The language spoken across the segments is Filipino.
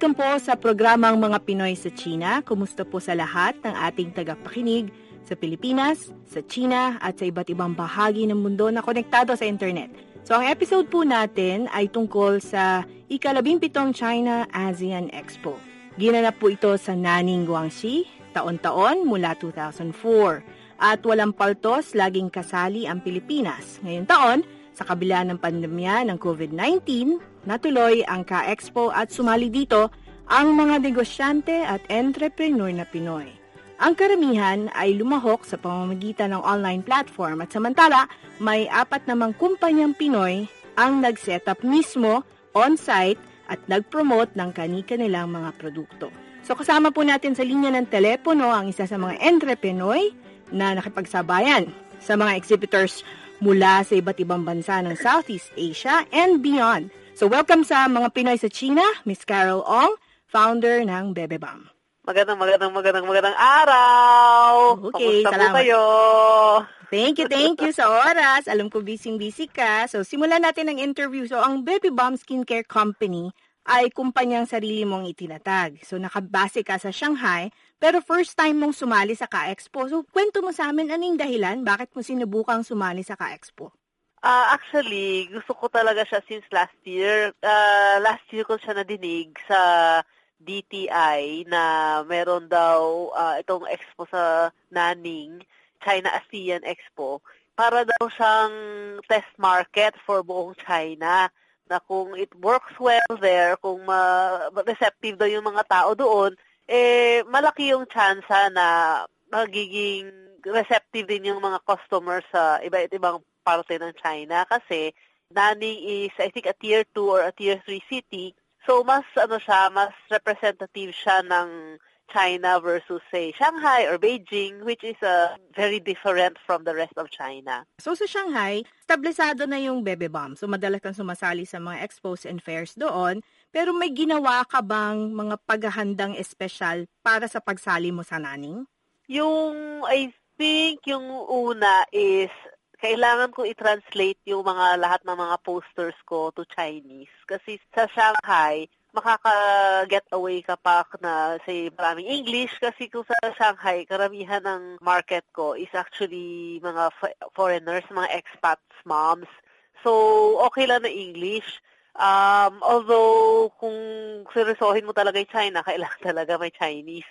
Welcome po sa programang Mga Pinoy sa China. Kumusta po sa lahat ng ating tagapakinig sa Pilipinas, sa China at sa iba't ibang bahagi ng mundo na konektado sa internet. So ang episode po natin ay tungkol sa ikalabimpitong China ASEAN Expo. Ginanap po ito sa Nanning, Guangxi, taon-taon mula 2004. At walang paltos, laging kasali ang Pilipinas. Ngayong taon, sa kabila ng pandemya ng COVID-19, natuloy ang Ka-Expo at sumali dito ang mga negosyante at entrepreneur na Pinoy. Ang karamihan ay lumahok sa pamamagitan ng online platform at samantala may apat namang kumpanyang Pinoy ang nag-set up mismo on-site at nag-promote ng kani-kanilang mga produkto. So kasama po natin sa linya ng telepono ang isa sa mga entrepreneur na nakipagsabayan sa mga exhibitors mula sa iba't ibang bansa ng Southeast Asia and beyond. So welcome sa mga Pinoy sa China, Miss Carol Ong, founder ng Bebebam. Magandang, magandang, magandang, magandang araw! Okay, Kamusta salamat. po kayo? Thank you, thank you sa oras. Alam ko busy-busy ka. So simulan natin ang interview. So ang Bebebam Skincare Company ay kumpanyang sarili mong itinatag. So nakabase ka sa Shanghai, pero first time mong sumali sa Ka-Expo. So kwento mo sa amin anong dahilan, bakit mo sinubukang sumali sa Ka-Expo? Ah, actually, gusto ko talaga siya since last year. Ah, last year ko siya nadinig sa DTI na meron daw ah, itong expo sa Nanning, China ASEAN Expo, para daw siyang test market for buong China na kung it works well there, kung ma- receptive daw yung mga tao doon, eh malaki yung tsansa na magiging receptive din yung mga customers sa iba't ibang parte ng China kasi Nanning is I think a tier 2 or a tier 3 city. So mas ano siya, mas representative siya ng China versus say Shanghai or Beijing which is uh, very different from the rest of China. So sa Shanghai, stablisado na yung Bebe Bomb. So madalas kang sumasali sa mga expos and fairs doon. Pero may ginawa ka bang mga paghahandang espesyal para sa pagsali mo sa naning? Yung I think yung una is kailangan ko i-translate yung mga lahat ng mga posters ko to Chinese kasi sa Shanghai makaka-get away ka pa na say maraming English kasi kung sa Shanghai karamihan ng market ko is actually mga foreigners, mga expats, moms. So okay lang na English. Um, although kung seryosohin mo talaga yung China, kailangan talaga may Chinese.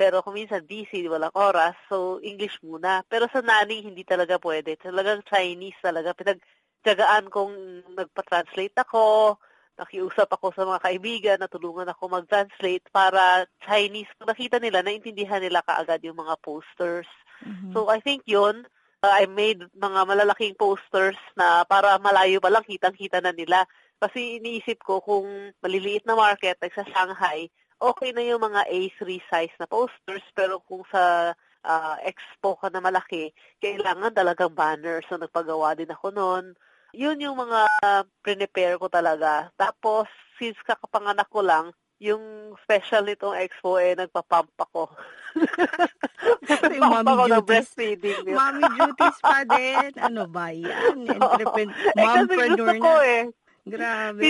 Pero kung minsan busy, walang oras, so English muna. Pero sa nanning, hindi talaga pwede. Talagang Chinese talaga. Pinagtyagaan kong nagpa-translate ako, nakiusap ako sa mga kaibigan, natulungan ako mag-translate para Chinese, nakita nila, naintindihan nila kaagad yung mga posters. Mhm. So I think yun, uh, I made mga malalaking posters na para malayo pa lang kitang-kita na nila. Kasi iniisip ko kung maliliit na market like sa Shanghai, okay na yung mga A3 size na posters pero kung sa ah, expo ka na malaki, kailangan talagang banner. So nagpagawa din ako noon. Yun yung mga uh, prepare ko talaga. Tapos, since kakapanganak ko lang, yung special nitong expo eh, nagpa-pump ako. Nagpa-pump ako ng breastfeeding. Mommy duties pa din. Ano ba yan? Entrepreneur, Eh, kasi mompreneur gusto ko eh. Grabe.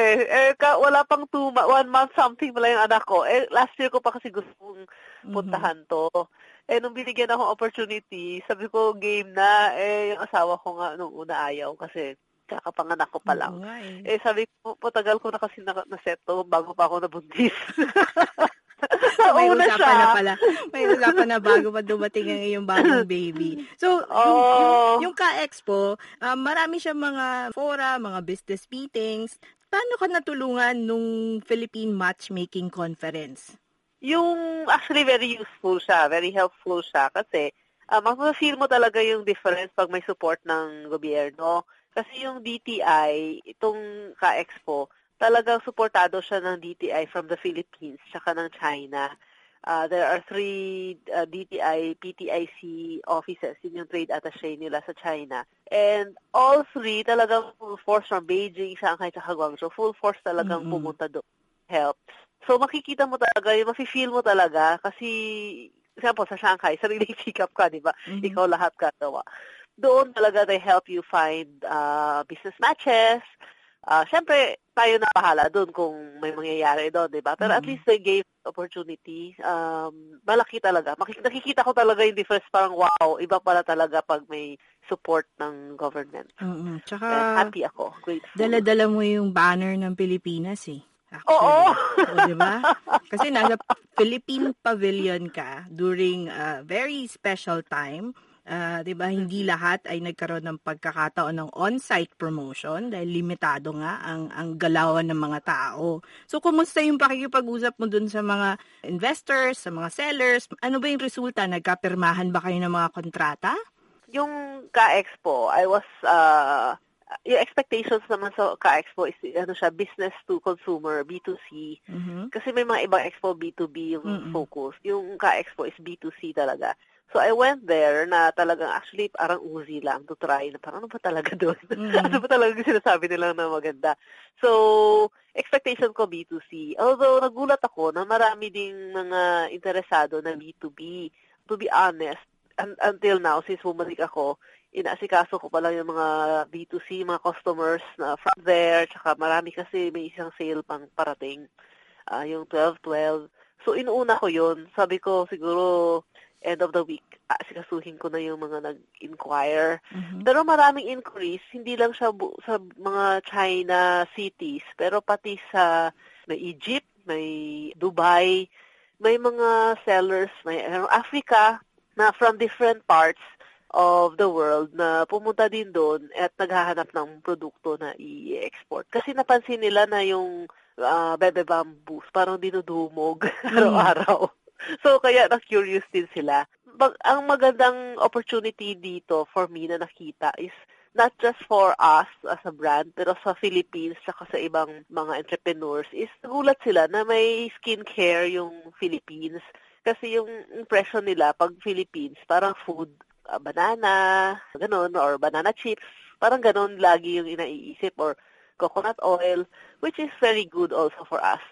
Eh, eh, ka, wala pang two, one month something pala yung anak ko. Eh, last year ko pa kasi gusto kong Mhm. puntahan to. Eh, nung binigyan akong opportunity, sabi ko, game na. Eh, yung asawa ko nga nung una ayaw kasi kakapanganak ko pa lang. Nga eh. Sabi ko, matagal ko na kasi na, na-set to bago pa ako nabuntis. So, may usapan siya. na pala. May usapan na bago pa dumating ang iyong bagong baby. So, yung, Oo. yung, yung Ka-Expo, um, marami siyang mga fora, mga business meetings. Paano ka natulungan nung Philippine Matchmaking Conference? Yung actually very useful siya, very helpful siya kasi uh, mag-feel mo talaga yung difference pag may support ng gobyerno. Kasi yung DTI, itong ka-expo, talagang suportado siya ng DTI from the Philippines tsaka ng China. Uh, there are three uh, DTI, PTIC offices, yun yung trade attaché nila sa China. And all three talagang full force from Beijing, Shanghai, tsaka Guangzhou. Full force talagang mm-hmm. pumunta doon. Helps. So makikita mo talaga, yung mafe-feel mo talaga kasi example sa Shanghai, sariling sikap ka, di ba? Mm-hmm. Ikaw lahat gagawa. Doon talaga they help you find uh, business matches, Uh, Siyempre, tayo na bahala doon kung may mangyayari doon, di ba? Pero mm-hmm. at least they gave opportunity. Um, malaki talaga. Makik- nakikita ko talaga yung difference. Parang wow, iba pala talaga pag may support ng government. Mm-hmm. Tsaka, Kaya happy ako. Grateful. Dala-dala mo yung banner ng Pilipinas eh. Actually. Oo! o, di ba? Kasi nasa Philippine Pavilion ka during a very special time Uh, 'di ba hindi lahat ay nagkaroon ng pagkakataon ng on-site promotion dahil limitado nga ang ang galawan ng mga tao. So kumusta yung pakikipag-usap mo dun sa mga investors, sa mga sellers? Ano ba yung resulta? Nagkapirmahan ba kayo ng mga kontrata? Yung Ka-Expo, I was uh, yung expectations naman sa Ka-Expo is ano siya, business to consumer, B2C. Mm-hmm. Kasi may mga ibang expo B2B yung mm-hmm. focus. Yung Ka-Expo is B2C talaga. So I went there na talagang actually parang uzi lang to try na parang ano ba talaga doon? Mm. ano ba talaga sinasabi nila na maganda? So, expectation ko B2C. Although nagulat ako na marami ding mga interesado na B2B. To be honest, un- until now, since bumalik ako, inaasikaso ko pa lang yung mga B2C, mga customers na from there, tsaka marami kasi may isang sale pang parating, uh, yung 12-12. So, inuuna ko yun. Sabi ko, siguro, end of the week, asikasuhin ko na yung mga nag-inquire. Mm-hmm. Pero maraming inquiries, hindi lang siya bu- sa mga China cities, pero pati sa may Egypt, may Dubai, may mga sellers, may ano, Africa, na from different parts of the world na pumunta din doon at naghahanap ng produkto na i-export. Kasi napansin nila na yung uh, bebe bamboos parang dinudumog mm. araw-araw. So, kaya na-curious din sila. Mag- ang magandang opportunity dito for me na nakita is not just for us as a brand, pero sa Philippines, saka sa ibang mga entrepreneurs, is nagulat sila na may skincare yung Philippines. Kasi yung impression nila pag Philippines, parang food, uh, banana, ganun, or banana chips, parang ganun lagi yung inaiisip, or coconut oil, which is very good also for us.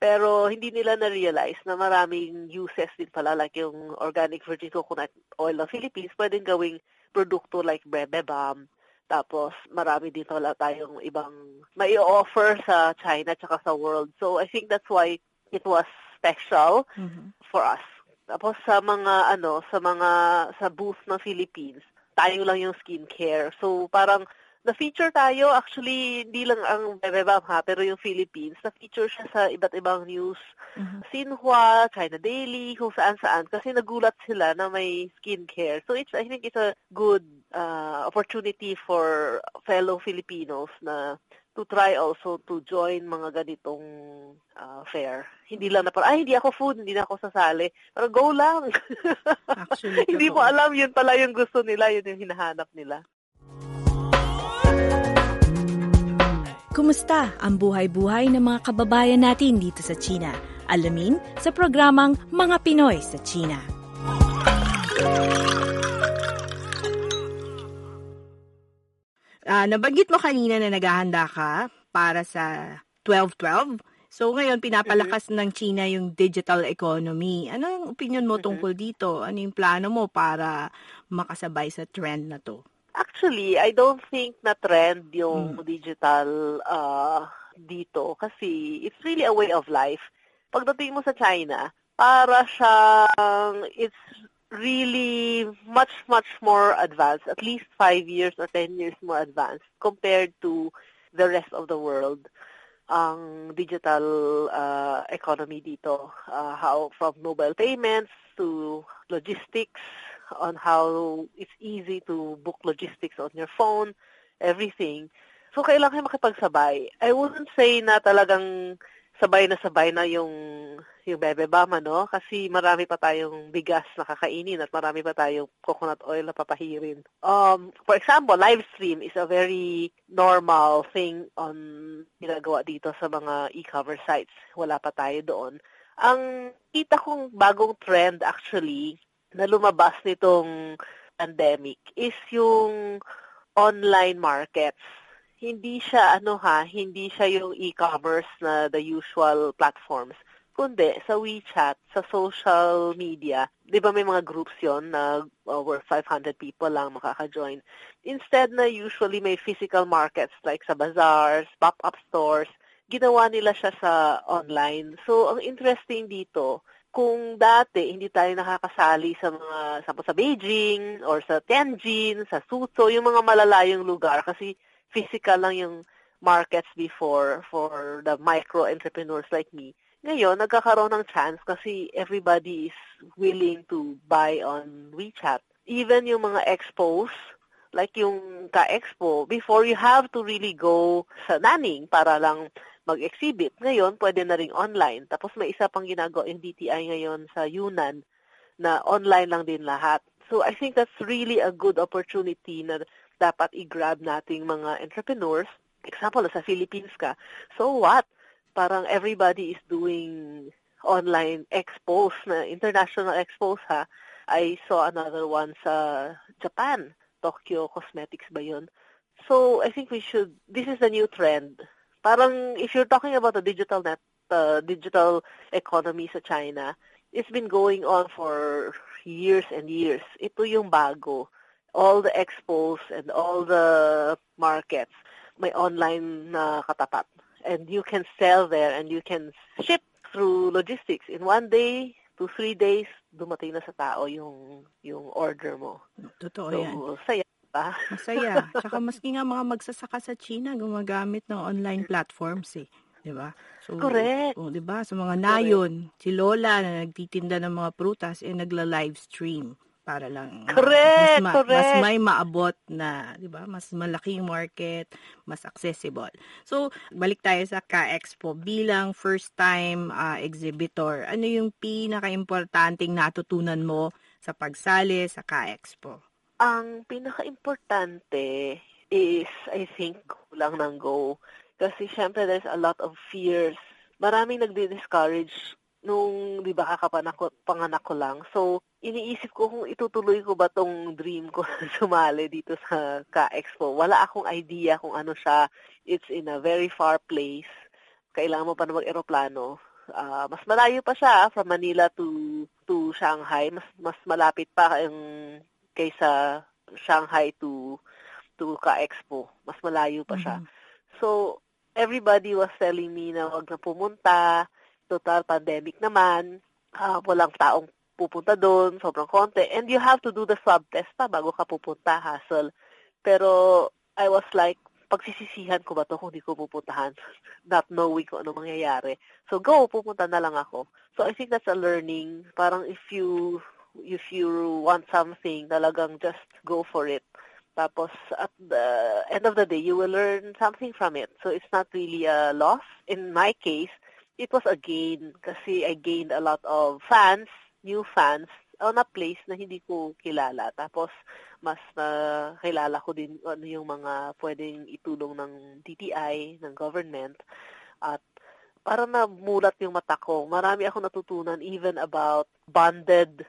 Pero hindi nila na-realize na maraming uses din pala like yung organic virgin coconut oil ng Philippines pwedeng gawing produkto like Brebe Balm. Tapos marami din pala tayong ibang mai offer sa China tsaka sa world. So I think that's why it was special mm-hmm. for us. Tapos sa mga ano, sa mga sa booth ng Philippines, tayo lang yung skincare. So parang na-feature tayo, actually, hindi lang ang Bebebam ha, pero yung Philippines, na-feature siya sa iba't ibang news. Mm-hmm. Xinhua, China Daily, kung saan-saan, kasi nagulat sila na may skincare. So it's, I think it's a good uh, opportunity for fellow Filipinos na to try also to join mga ganitong uh, fair. Hindi lang na parang, ay, hindi ako food, hindi na ako sasali. Pero go lang. Actually, hindi mo alam, yun pala yung gusto nila, yun yung hinahanap nila. Kumusta ang buhay-buhay ng mga kababayan natin dito sa China? Alamin sa programang Mga Pinoy sa China. Uh, nabanggit mo kanina na naghahanda ka para sa 1212. So ngayon pinapalakas mm-hmm. ng China yung digital economy. Ano ang opinion mo mm-hmm. tungkol dito? Ano yung plano mo para makasabay sa trend na to? Actually, I don't think na trend yung mm. digital uh, dito kasi it's really a way of life. Pagdating mo sa China, para siyang it's really much, much more advanced, at least five years or ten years more advanced compared to the rest of the world ang digital uh, economy dito. Uh, how from mobile payments to logistics, on how it's easy to book logistics on your phone, everything. So, kailangan makipagsabay. I wouldn't say na talagang sabay na sabay na yung yung bebe bama, no? Kasi marami pa tayong bigas na kakainin at marami pa tayong coconut oil na papahirin. Um, for example, live stream is a very normal thing on ginagawa dito sa mga e-commerce sites. Wala pa tayo doon. Ang kita kong bagong trend actually na lumabas nitong pandemic is yung online markets hindi siya ano ha, hindi siya yung e-commerce na the usual platforms kundi sa WeChat, sa social media. 'Di ba may mga groups 'yon na over 500 people lang makaka-join. Instead na usually may physical markets like sa bazaars, pop-up stores, ginawa nila siya sa online. So ang interesting dito, kung dati hindi tayo nakakasali sa mga sa, sa Beijing or sa Tianjin, sa Suzhou, yung mga malalayong lugar kasi physical lang yung markets before for the micro entrepreneurs like me. Ngayon, nagkakaroon ng chance kasi everybody is willing to buy on WeChat. Even yung mga expos, like yung ka-expo, before you have to really go sa naning para lang mag-exhibit. Ngayon, pwede na rin online. Tapos may isa pang ginagawa yung DTI ngayon sa Yunnan na online lang din lahat. So I think that's really a good opportunity na dapat i-grab nating mga entrepreneurs. Example, sa Philippines ka. So what? Parang everybody is doing online expos na international expos ha. I saw another one sa Japan, Tokyo Cosmetics ba yun? So I think we should, this is the new trend. Parang if you're talking about the digital net, uh, digital economy sa China, it's been going on for years and years. Ito yung bago all the expos and all the markets may online na katapat. And you can sell there and you can ship through logistics. In one day to three days, dumating na sa tao yung yung order mo. Totoo so, yan. saya ba? Masaya. Tsaka maski nga mga magsasaka sa China, gumagamit ng online platforms eh. 'di ba? So, Correct. Oh, 'di ba? Sa mga nayon, Correct. si Lola na nagtitinda ng mga prutas eh nagla-live stream para lang correct, mas, ma- correct. mas may maabot na, 'di ba? Mas malaking market, mas accessible. So, balik tayo sa Ka-Expo bilang first time uh, exhibitor. Ano yung pinaka-importanting natutunan mo sa pagsali sa Ka-Expo? Ang pinaka-importante is I think kulang ng go kasi syempre there's a lot of fears. Maraming nagdi-discourage nung, di ba, kakapanak ko, panganak ko lang. So, iniisip ko kung itutuloy ko ba tong dream ko sumali dito sa Ka-Expo. Wala akong idea kung ano siya. It's in a very far place. Kailangan mo pa na mag-aeroplano. Uh, mas malayo pa siya from Manila to to Shanghai. Mas mas malapit pa yung kaysa Shanghai to to Ka-Expo. Mas malayo pa siya. Mm-hmm. So, everybody was telling me na wag na pumunta total pandemic naman, uh, walang taong pupunta doon, sobrang konti. And you have to do the swab test pa bago ka pupunta, hassle. Pero I was like, pagsisisihan ko ba to kung di ko pupuntahan? Not knowing kung ano mangyayari. So go, pupunta na lang ako. So I think that's a learning. Parang if you if you want something, talagang just go for it. Tapos, at the end of the day, you will learn something from it. So, it's not really a loss. In my case, it was a gain kasi I gained a lot of fans, new fans, on a place na hindi ko kilala. Tapos, mas na kilala ko din ano yung mga pwedeng itulong ng DTI, ng government. At para na mulat yung mata ko. Marami ako natutunan even about bonded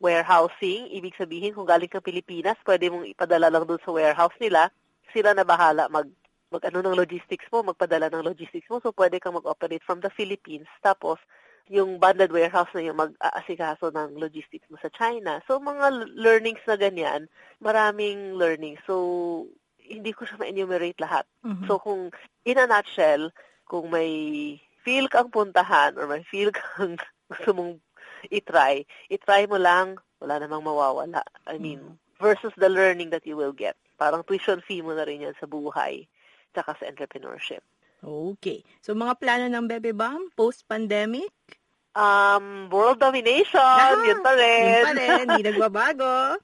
warehousing. Ibig sabihin, kung galing ka Pilipinas, pwede mong ipadala lang doon sa warehouse nila. Sila na bahala mag mag-ano ng logistics mo, magpadala ng logistics mo. So, pwede kang mag-operate from the Philippines. Tapos, yung bonded warehouse na yung mag-aasikaso ng logistics mo sa China. So, mga learnings na ganyan, maraming learning. So, hindi ko siya ma-enumerate lahat. Mm-hmm. So, kung in a nutshell, kung may feel kang puntahan or may feel kang gusto mong itry, itry mo lang, wala namang mawawala. I mean, mm-hmm. versus the learning that you will get. Parang tuition fee mo na rin yan sa buhay tsaka sa entrepreneurship. Okay. So, mga plano ng Bebe Bomb post-pandemic? Um, world domination, ah, yun pa rin. Yun pa rin, hindi nagbabago.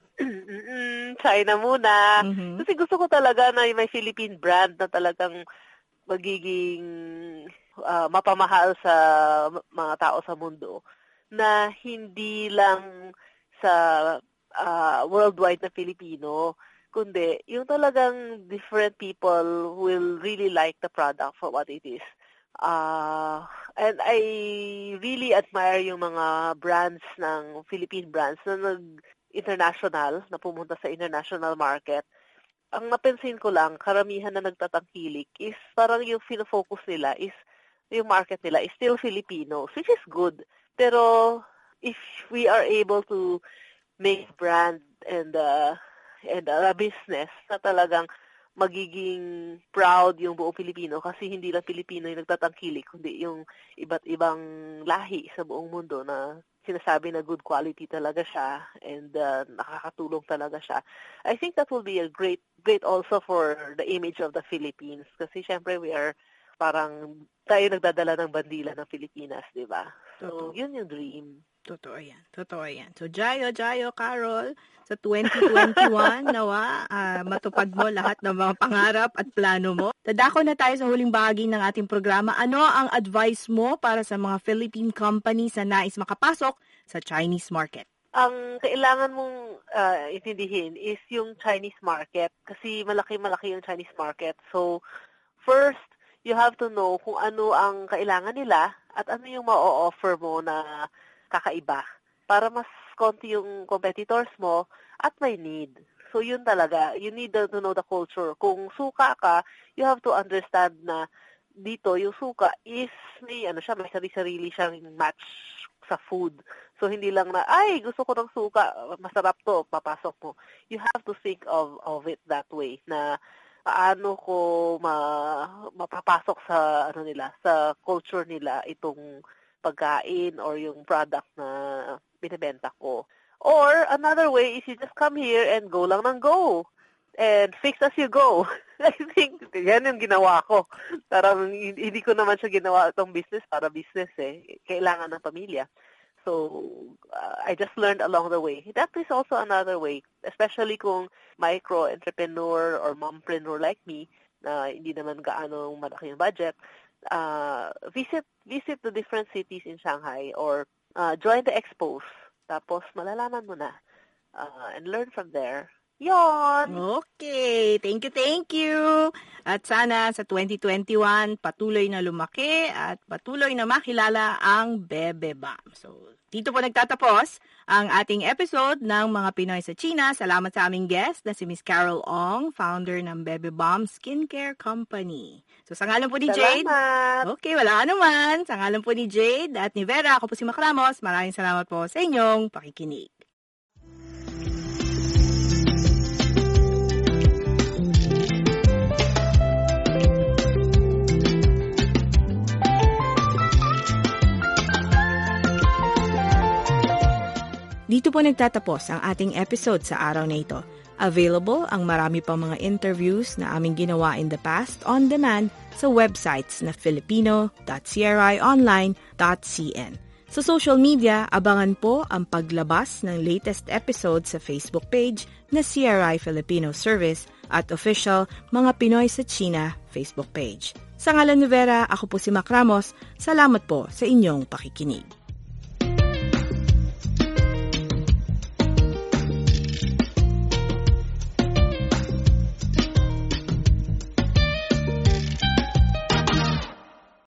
China muna. Mm-hmm. Kasi gusto ko talaga na may Philippine brand na talagang magiging uh, mapamahal sa mga tao sa mundo na hindi lang sa uh, worldwide na Filipino, kundi yung talagang different people will really like the product for what it is. Uh, and I really admire yung mga brands ng Philippine brands na nag-international, na pumunta sa international market. Ang napansin ko lang, karamihan na nagtatangkilik is parang yung focus nila is yung market nila is still Filipinos, which is good. Pero if we are able to make brand and uh, and a business na talagang magiging proud yung buong Pilipino kasi hindi lang Pilipino yung nagtatangkilik, kundi yung iba't ibang lahi sa buong mundo na sinasabi na good quality talaga siya and uh, nakakatulong talaga siya. I think that will be a great great also for the image of the Philippines kasi syempre we are parang tayo nagdadala ng bandila ng Pilipinas, di ba? So, yun yung dream. Totoo yan. Totoo yan. So, Jayo, Jayo, Carol, sa 2021, nawa, uh, matupad mo lahat ng mga pangarap at plano mo. Tadako na tayo sa huling bahagi ng ating programa. Ano ang advice mo para sa mga Philippine companies na nais makapasok sa Chinese market? Ang kailangan mong uh, intindihin is yung Chinese market kasi malaki-malaki yung Chinese market. So, first, you have to know kung ano ang kailangan nila at ano yung ma-offer mo na kakaiba para mas konti yung competitors mo at may need. So yun talaga, you need to know the culture. Kung suka ka, you have to understand na dito yung suka is may ano siya, may sarili-sarili siyang match sa food. So hindi lang na ay gusto ko ng suka, masarap to, papasok mo. You have to think of of it that way na paano ko ma, mapapasok sa ano nila, sa culture nila itong pagkain or yung product na binibenta ko. Or another way is you just come here and go lang ng go. And fix as you go. I think yan yung ginawa ko. Parang hindi ko naman siya ginawa itong business para business eh. Kailangan ng pamilya. So, uh, I just learned along the way. That is also another way, especially kung micro-entrepreneur or mompreneur like me, na hindi naman gaano malaki yung budget, uh, visit visit the different cities in Shanghai or uh, join the expos. Tapos malalaman mo na uh, and learn from there. Yon. Okay. Thank you, thank you. At sana sa 2021 patuloy na lumaki at patuloy na makilala ang Bebe Bam. So, dito po nagtatapos ang ating episode ng Mga Pinoy sa China. Salamat sa aming guest na si Miss Carol Ong, founder ng Bebe Bomb Skincare Company. So sa ngalan po ni Jade. Salamat. Okay, wala naman. Sa ngalan po ni Jade at ni Vera, ako po si Makramos. Maraming salamat po sa inyong pakikinig. Dito po nagtatapos ang ating episode sa araw na ito. Available ang marami pang mga interviews na aming ginawa in the past on demand sa websites na filipino.crionline.cn. Sa social media, abangan po ang paglabas ng latest episode sa Facebook page na CRI Filipino Service at official Mga Pinoy sa China Facebook page. Sa ngalan ni Vera, ako po si Mac Ramos. Salamat po sa inyong pakikinig.